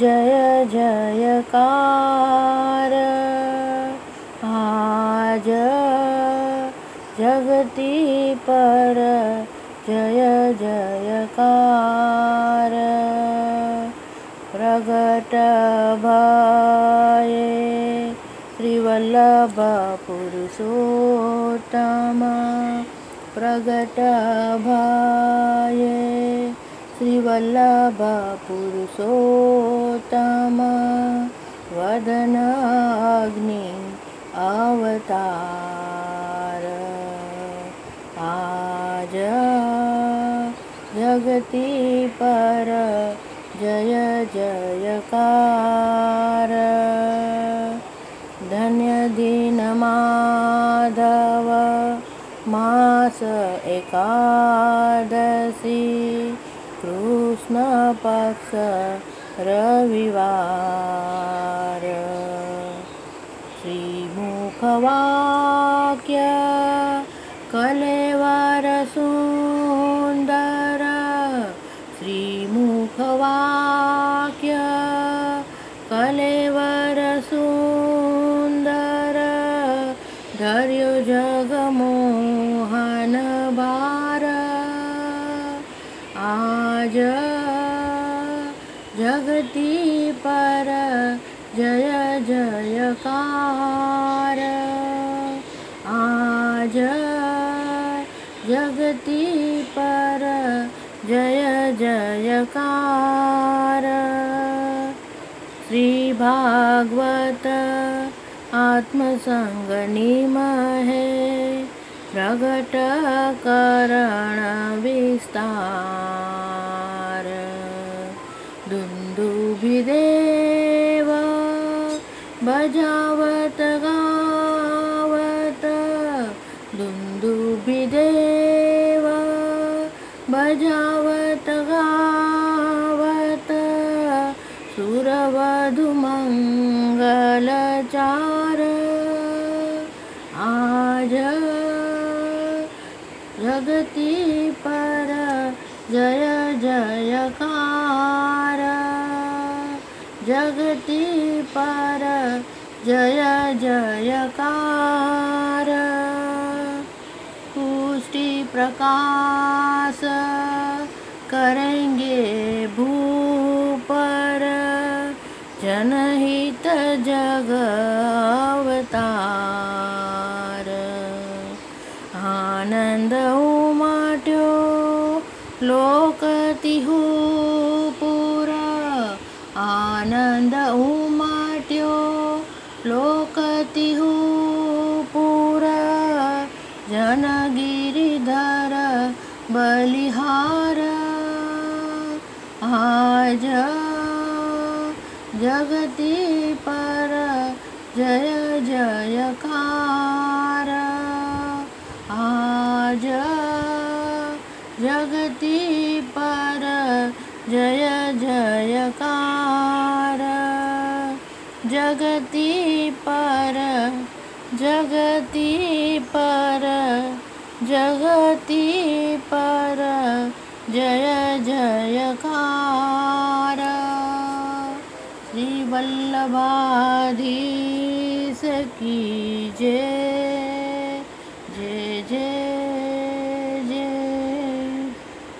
जय जयकार। आज जगति पर जय जयकार। प्रगट भये श्रीवल्लभ पुरुषोत्तम। प्रगट भये श्रीवल्लभ पुरुषोत्तम। वदनाग्नि अवतार। आज जगति पर जय जयकार। धन्य दिन माधव मास एकादशी। कृष्ण पक्ष रविवार। श्रीमुखवाक्य कलेवर सुन्दर श्रीमुखवाक्य कलेवर सुन्दर धर्यो जगमोहन भार आज जगति पर जय जयकार। आज जगति पर जय जयकार। श्री भागवत आत्मसंगनिमहे प्रगट बजावत गावत दुन्दुभिदेव बजावत गावत सुरवधुमङ्गलचार आज जगति पर जय जयकार। जगति पर। जय, जयकार। पुष्टि प्रकाश करेंगे भूपर। जनहित जग अवतार। आनंद उमाट्यो लोकतिहु पूरा। आनंद उ करती हूँ पूरा। जन गिरिधर बलिहार। आज जगती पर जय जय कार आज जगती पर जय जयकार। जगति पर जगति पर जगति पर जय जयकार। श्री वल्लभाधीश की जय।